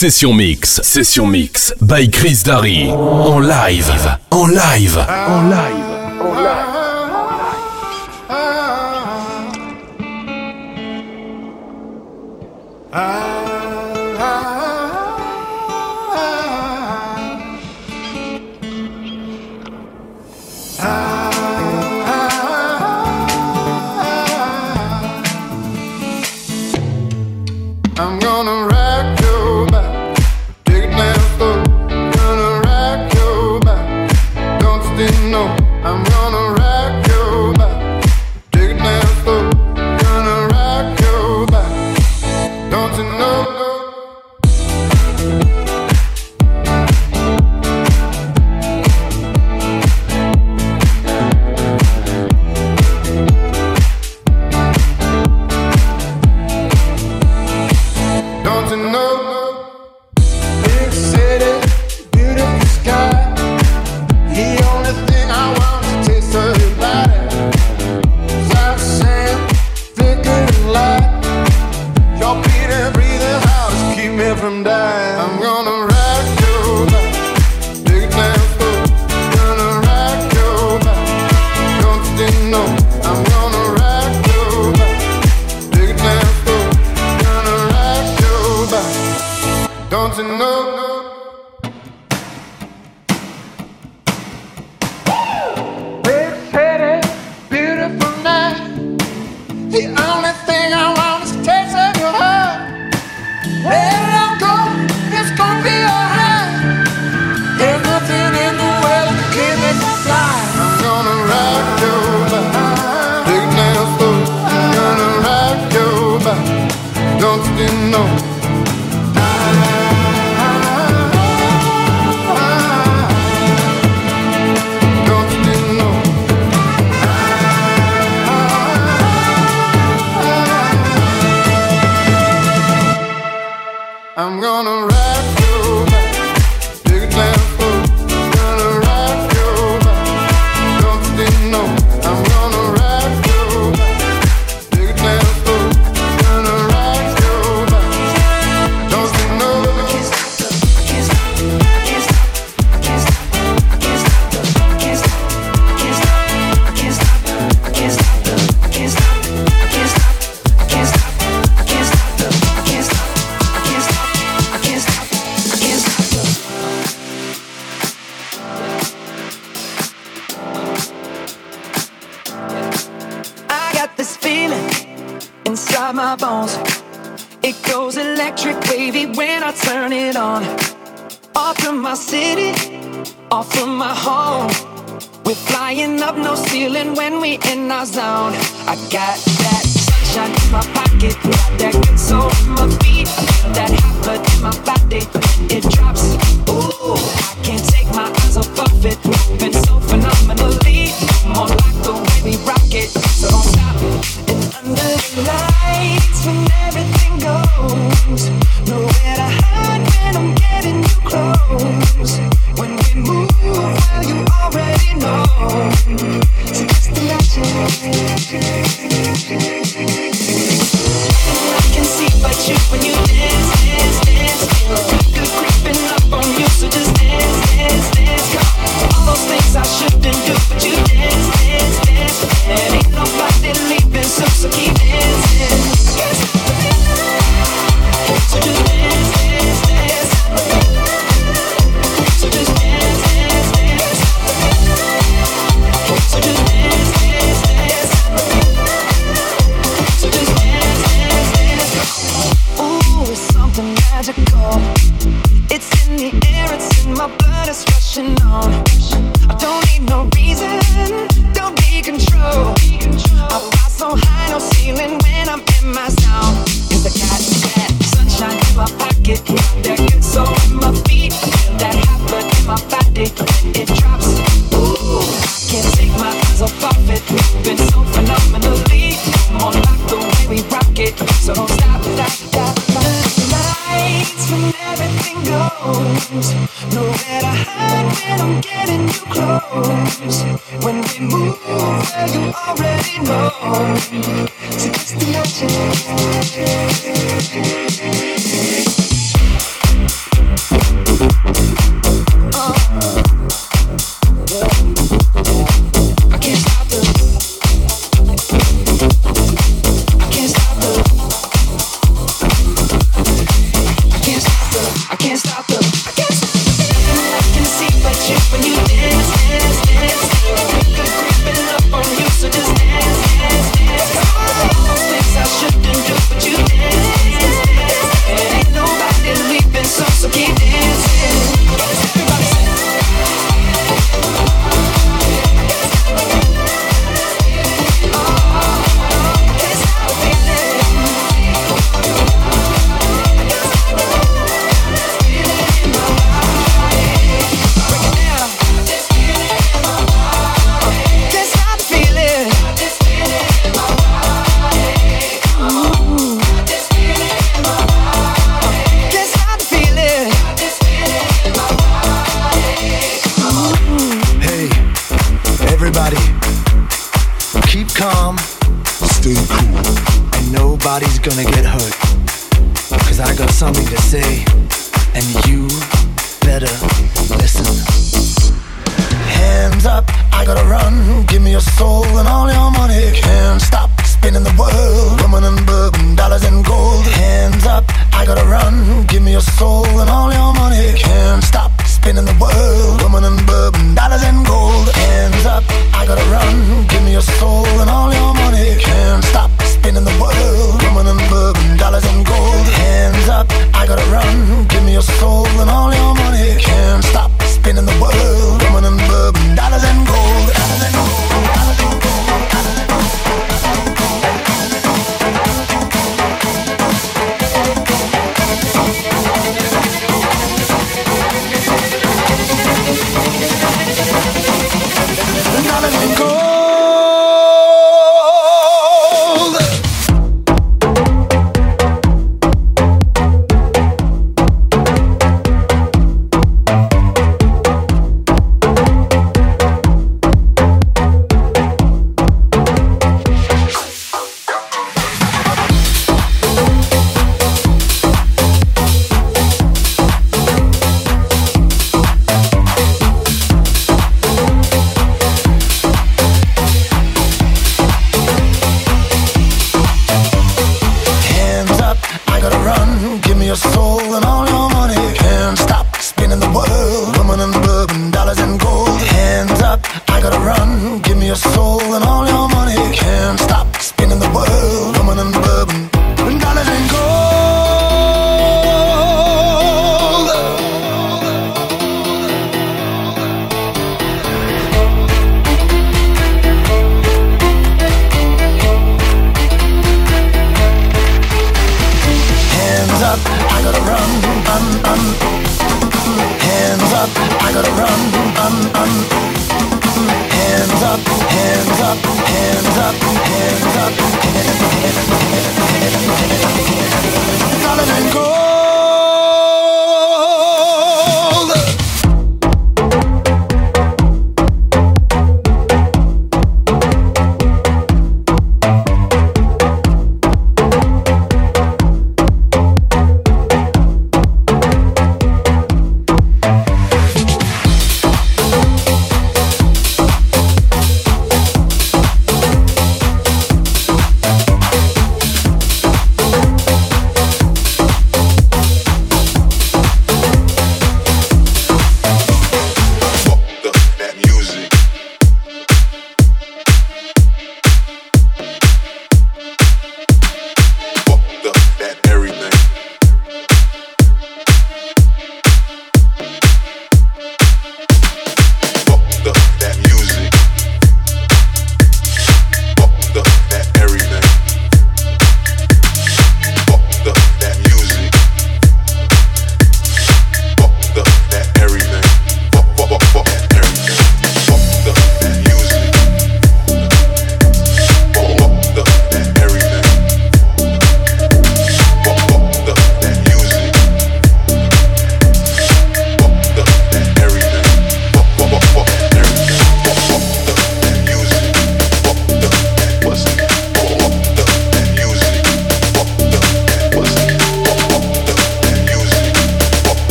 Session Mix, Session Mix, by Chris Darry. En live, en live, en live, en live.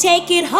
Take it home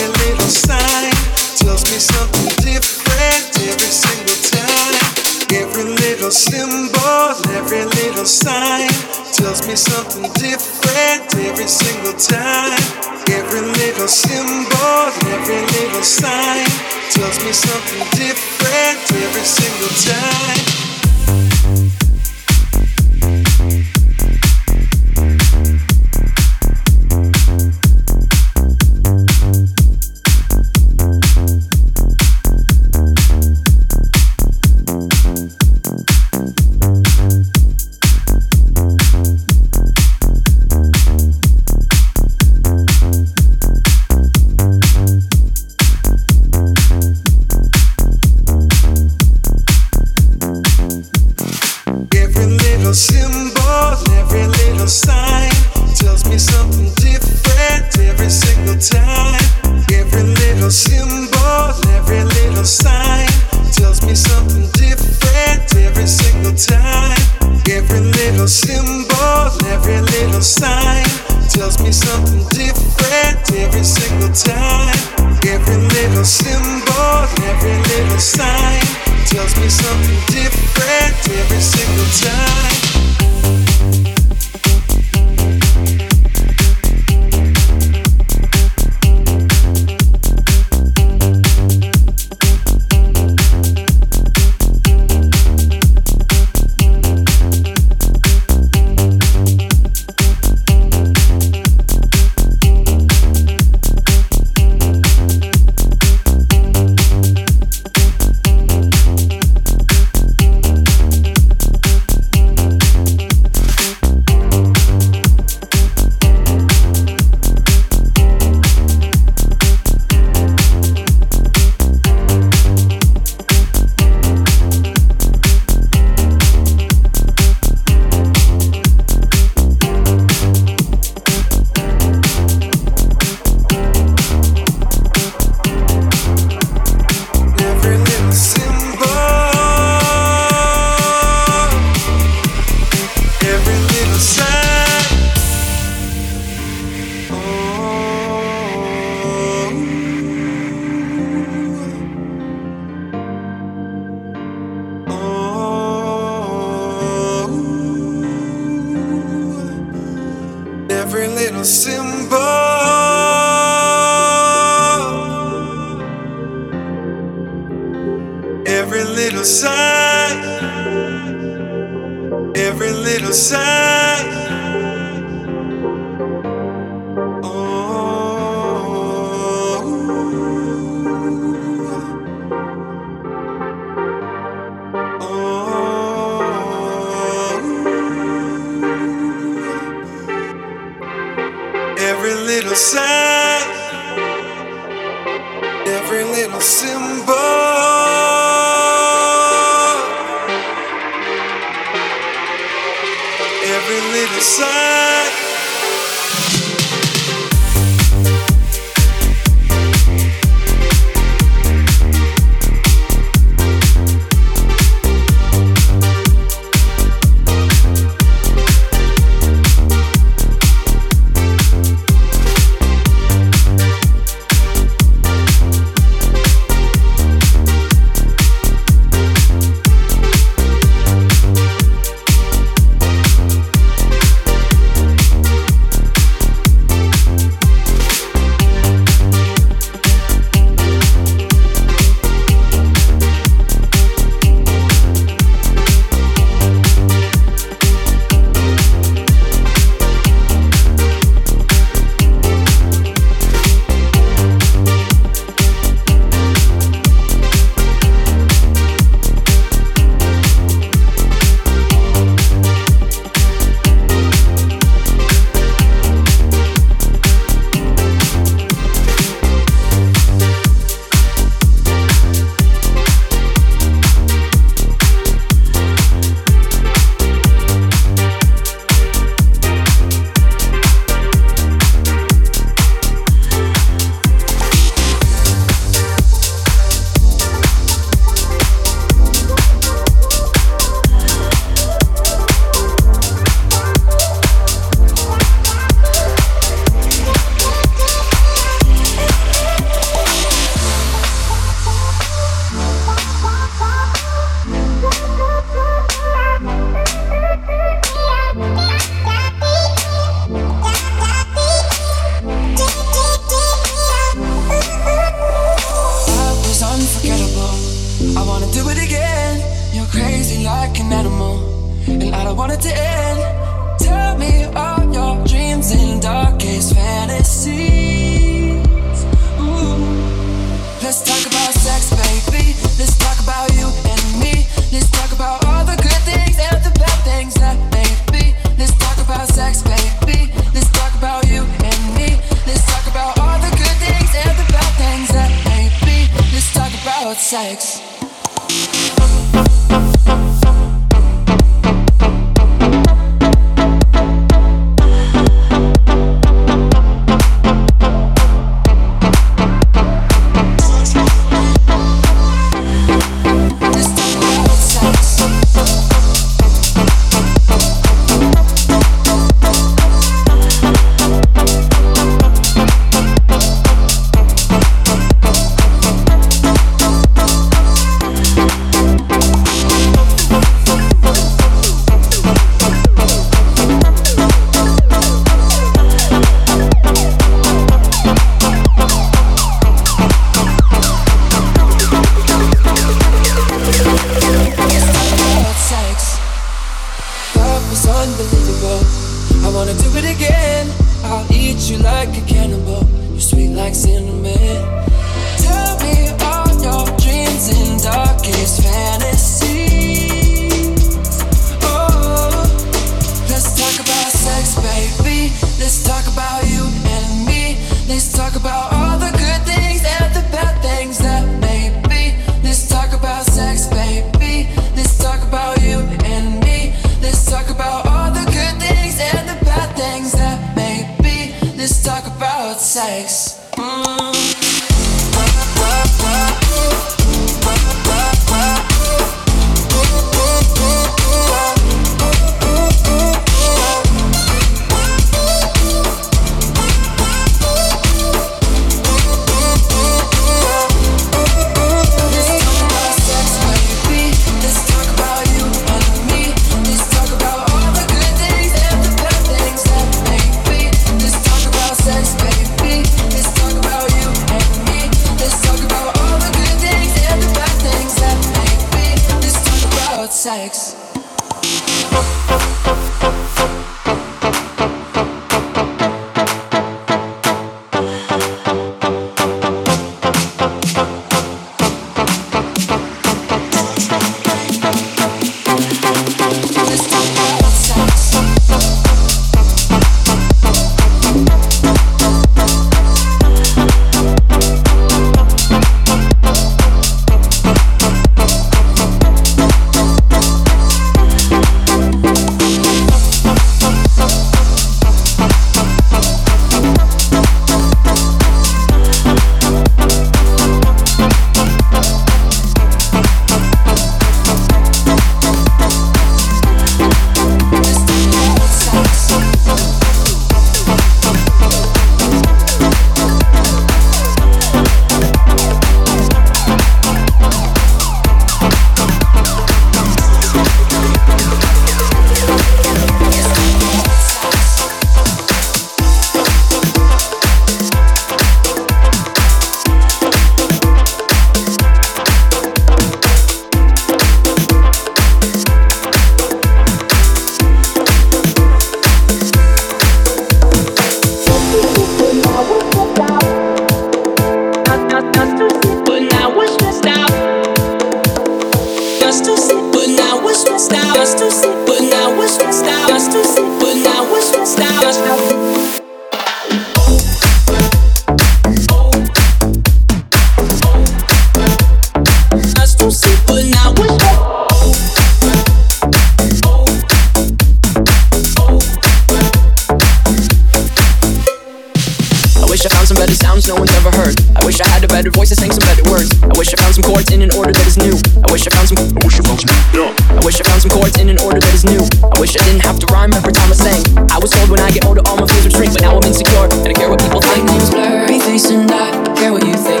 wish I found some chords in an order that is new. I wish I didn't have to rhyme every time I sang. I was told when I get older all my fears would shrink, but now I'm insecure and I care what people think. My name's blurry face and I care what you think.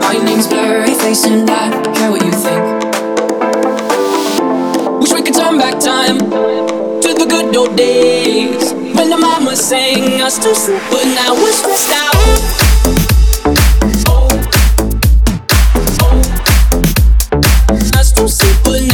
My name's blurry face and I care what you think. Wish we could turn back time to the good old days when the mama sang us to sleep, but now we're stressed out. Oh, oh, oh. super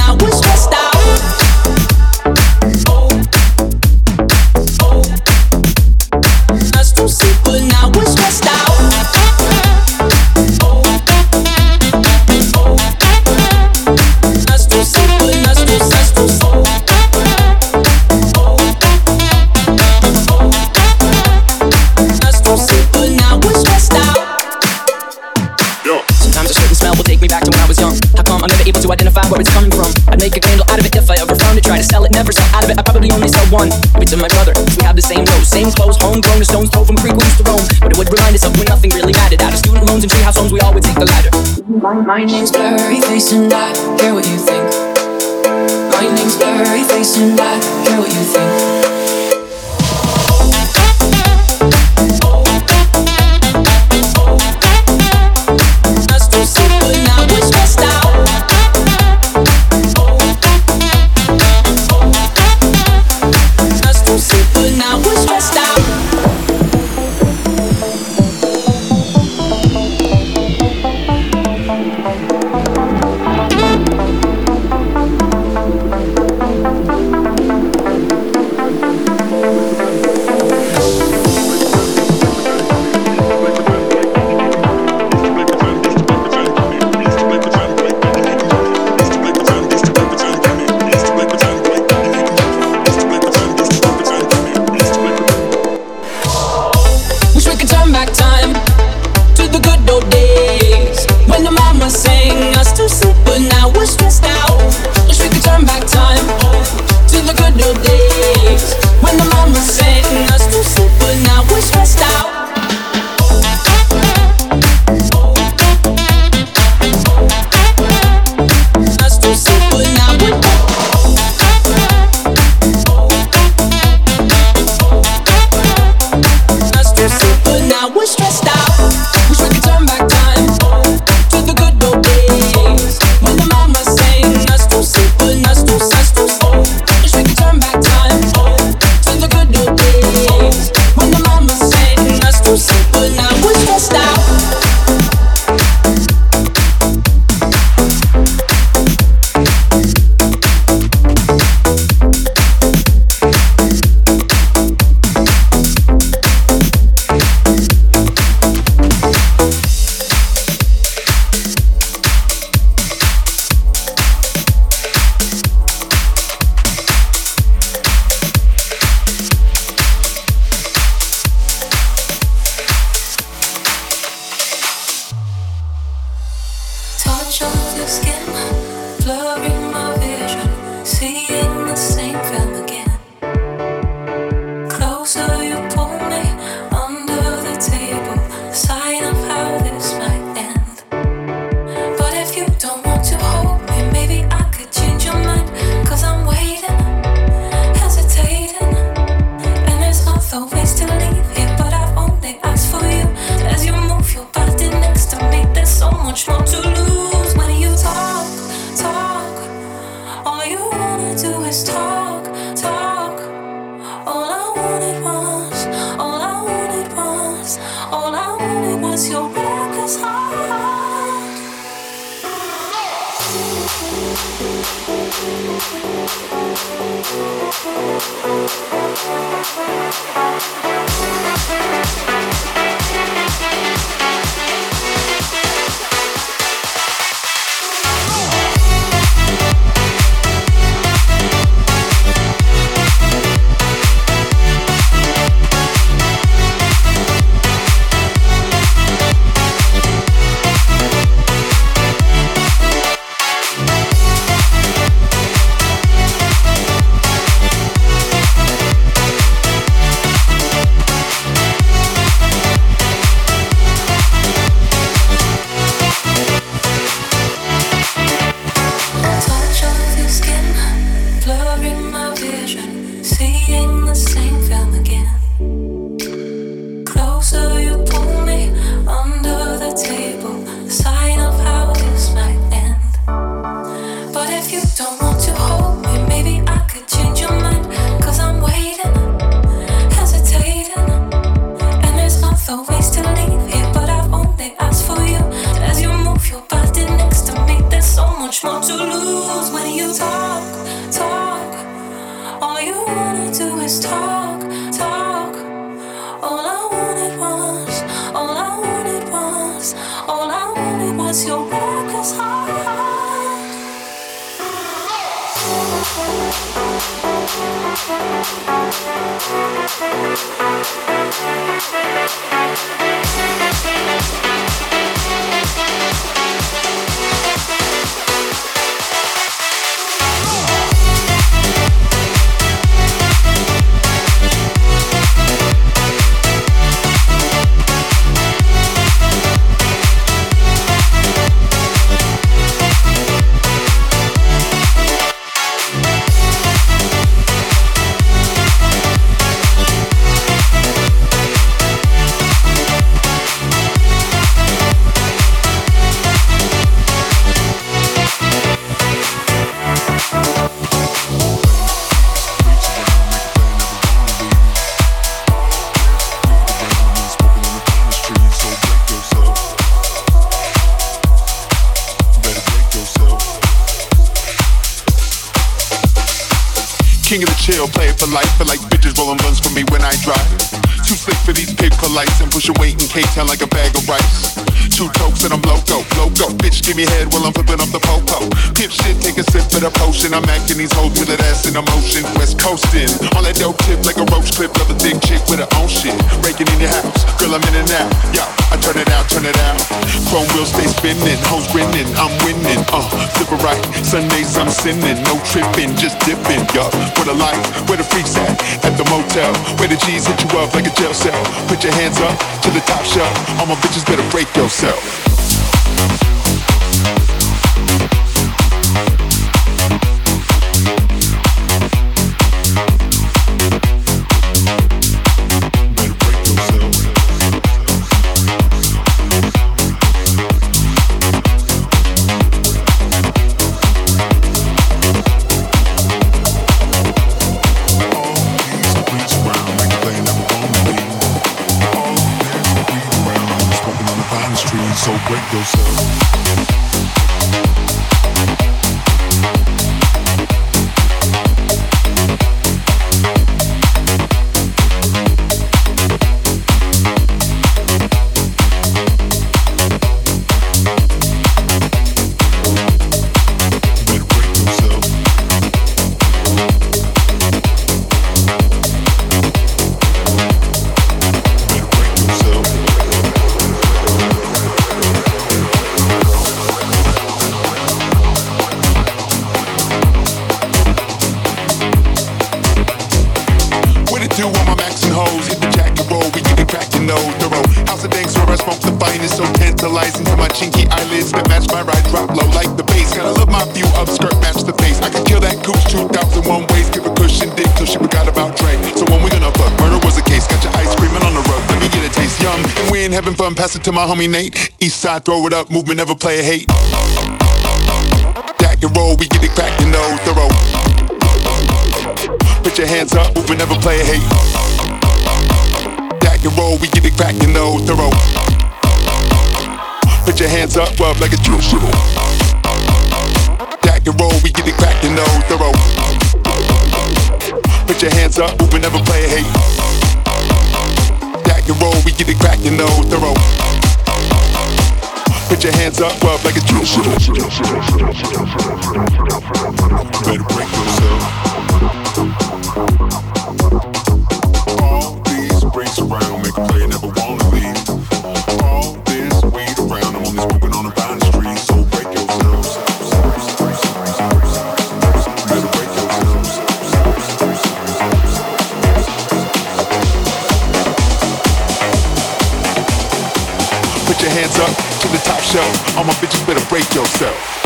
where it's coming from. I'd make a candle out of it if I ever found it. Try to sell it, never sell out of it. I probably only sell one. Maybe to my brother, we have the same nose, same clothes, homegrown as stones, told from creek we to Rome, But it would remind us of when nothing really mattered. Out of student loans and treehouse homes, we all would take the ladder. My, name's Blurry Face and I care what you think. My name's Blurry Face and I care what you think. Thank K-Town like a bag of rice. Two tokes and I'm loco, loco. Bitch, give me head while I'm flipping up the popo. Pimp shit, take a sip of the potion. I'm acting these hoes with that ass in a motion. West coastin', on that dope tip like a roach clip of a thick chick with her own shit. Breaking in your house, girl, I'm in and out. Yo, I turn it out, turn it out. Chrome wheels stay spinning, hoes grinning, I'm winning. Uh, flip it right. Sundays I'm sinning, no tripping, just dipping. Yo, where the light, where the freaks at? At the motel, where the G's hit you up like a jail cell. Put your hands up to the top shelf. All my bitches better break yourself. My homie Nate. East side, throw it up, movement, never play a hate. Jack and roll, we get it crackin', no thorough. Put your hands up, movement, never play a hate. Jack and roll, we get it crackin', no thorough. Put your hands up, up like a drill shuttle. Jack and roll, we get it crackin', no thorough. Put your hands up, movement, never play a hate rock and roll, we get it crackin', no thorough. Your hands up, up like a drill. Better break yourself. Yourself. All my bitches better break yourself.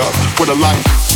Yup, what a life.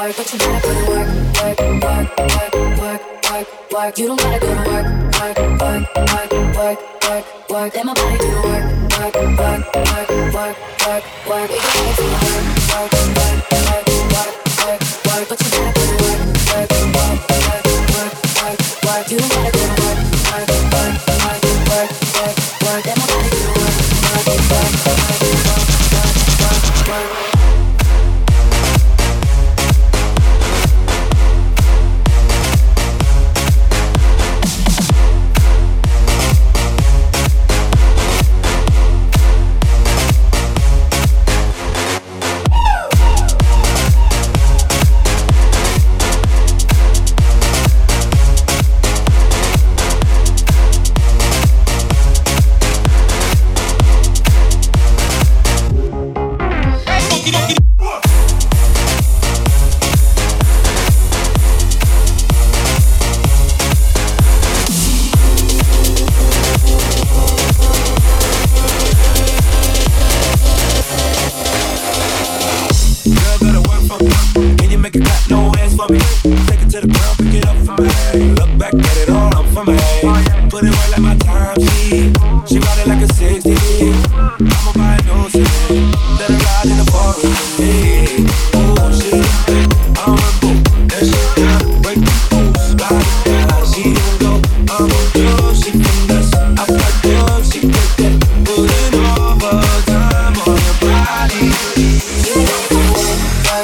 work, but you gotta go to work, work, work, work, work, work, work. You don't gotta go to work, work, work, work, work, work, work. Let my body do the work, work, work, work, work, work, work. We gotta go to work, work, work, work, work, work, work, but you gotta.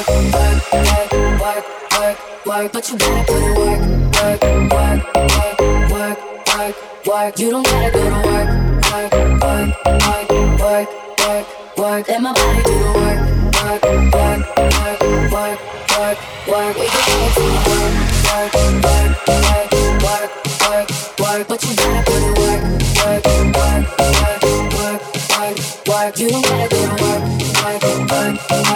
work, work, work, work. You don't gotta go to work, work, work,